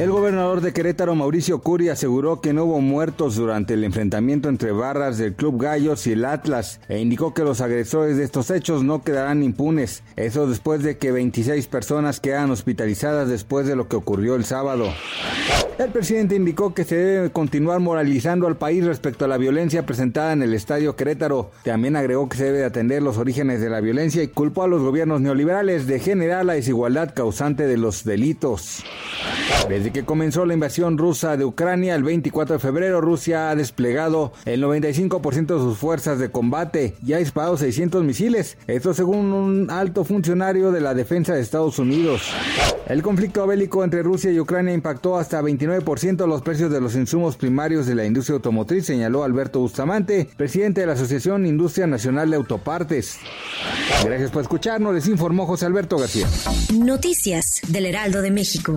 El gobernador de Querétaro, Mauricio Curi, aseguró que no hubo muertos durante el enfrentamiento entre barras del Club Gallos y el Atlas e indicó que los agresores de estos hechos no quedarán impunes. Eso después de que 26 personas quedan hospitalizadas después de lo que ocurrió el sábado. El presidente indicó que se debe continuar moralizando al país respecto a la violencia presentada en el estadio Querétaro. También agregó que se debe atender los orígenes de la violencia y culpó a los gobiernos neoliberales de generar la desigualdad causante de los delitos. Desde que comenzó la invasión rusa de Ucrania el 24 de febrero, Rusia ha desplegado el 95% de sus fuerzas de combate y ha disparado 600 misiles. Esto según un alto funcionario de la defensa de Estados Unidos. El conflicto bélico entre Rusia y Ucrania impactó hasta 29% los precios de los insumos primarios de la industria automotriz, señaló Alberto Bustamante, presidente de la Asociación Industria Nacional de Autopartes. Gracias por escucharnos, les informó José Alberto García. Noticias del Heraldo de México.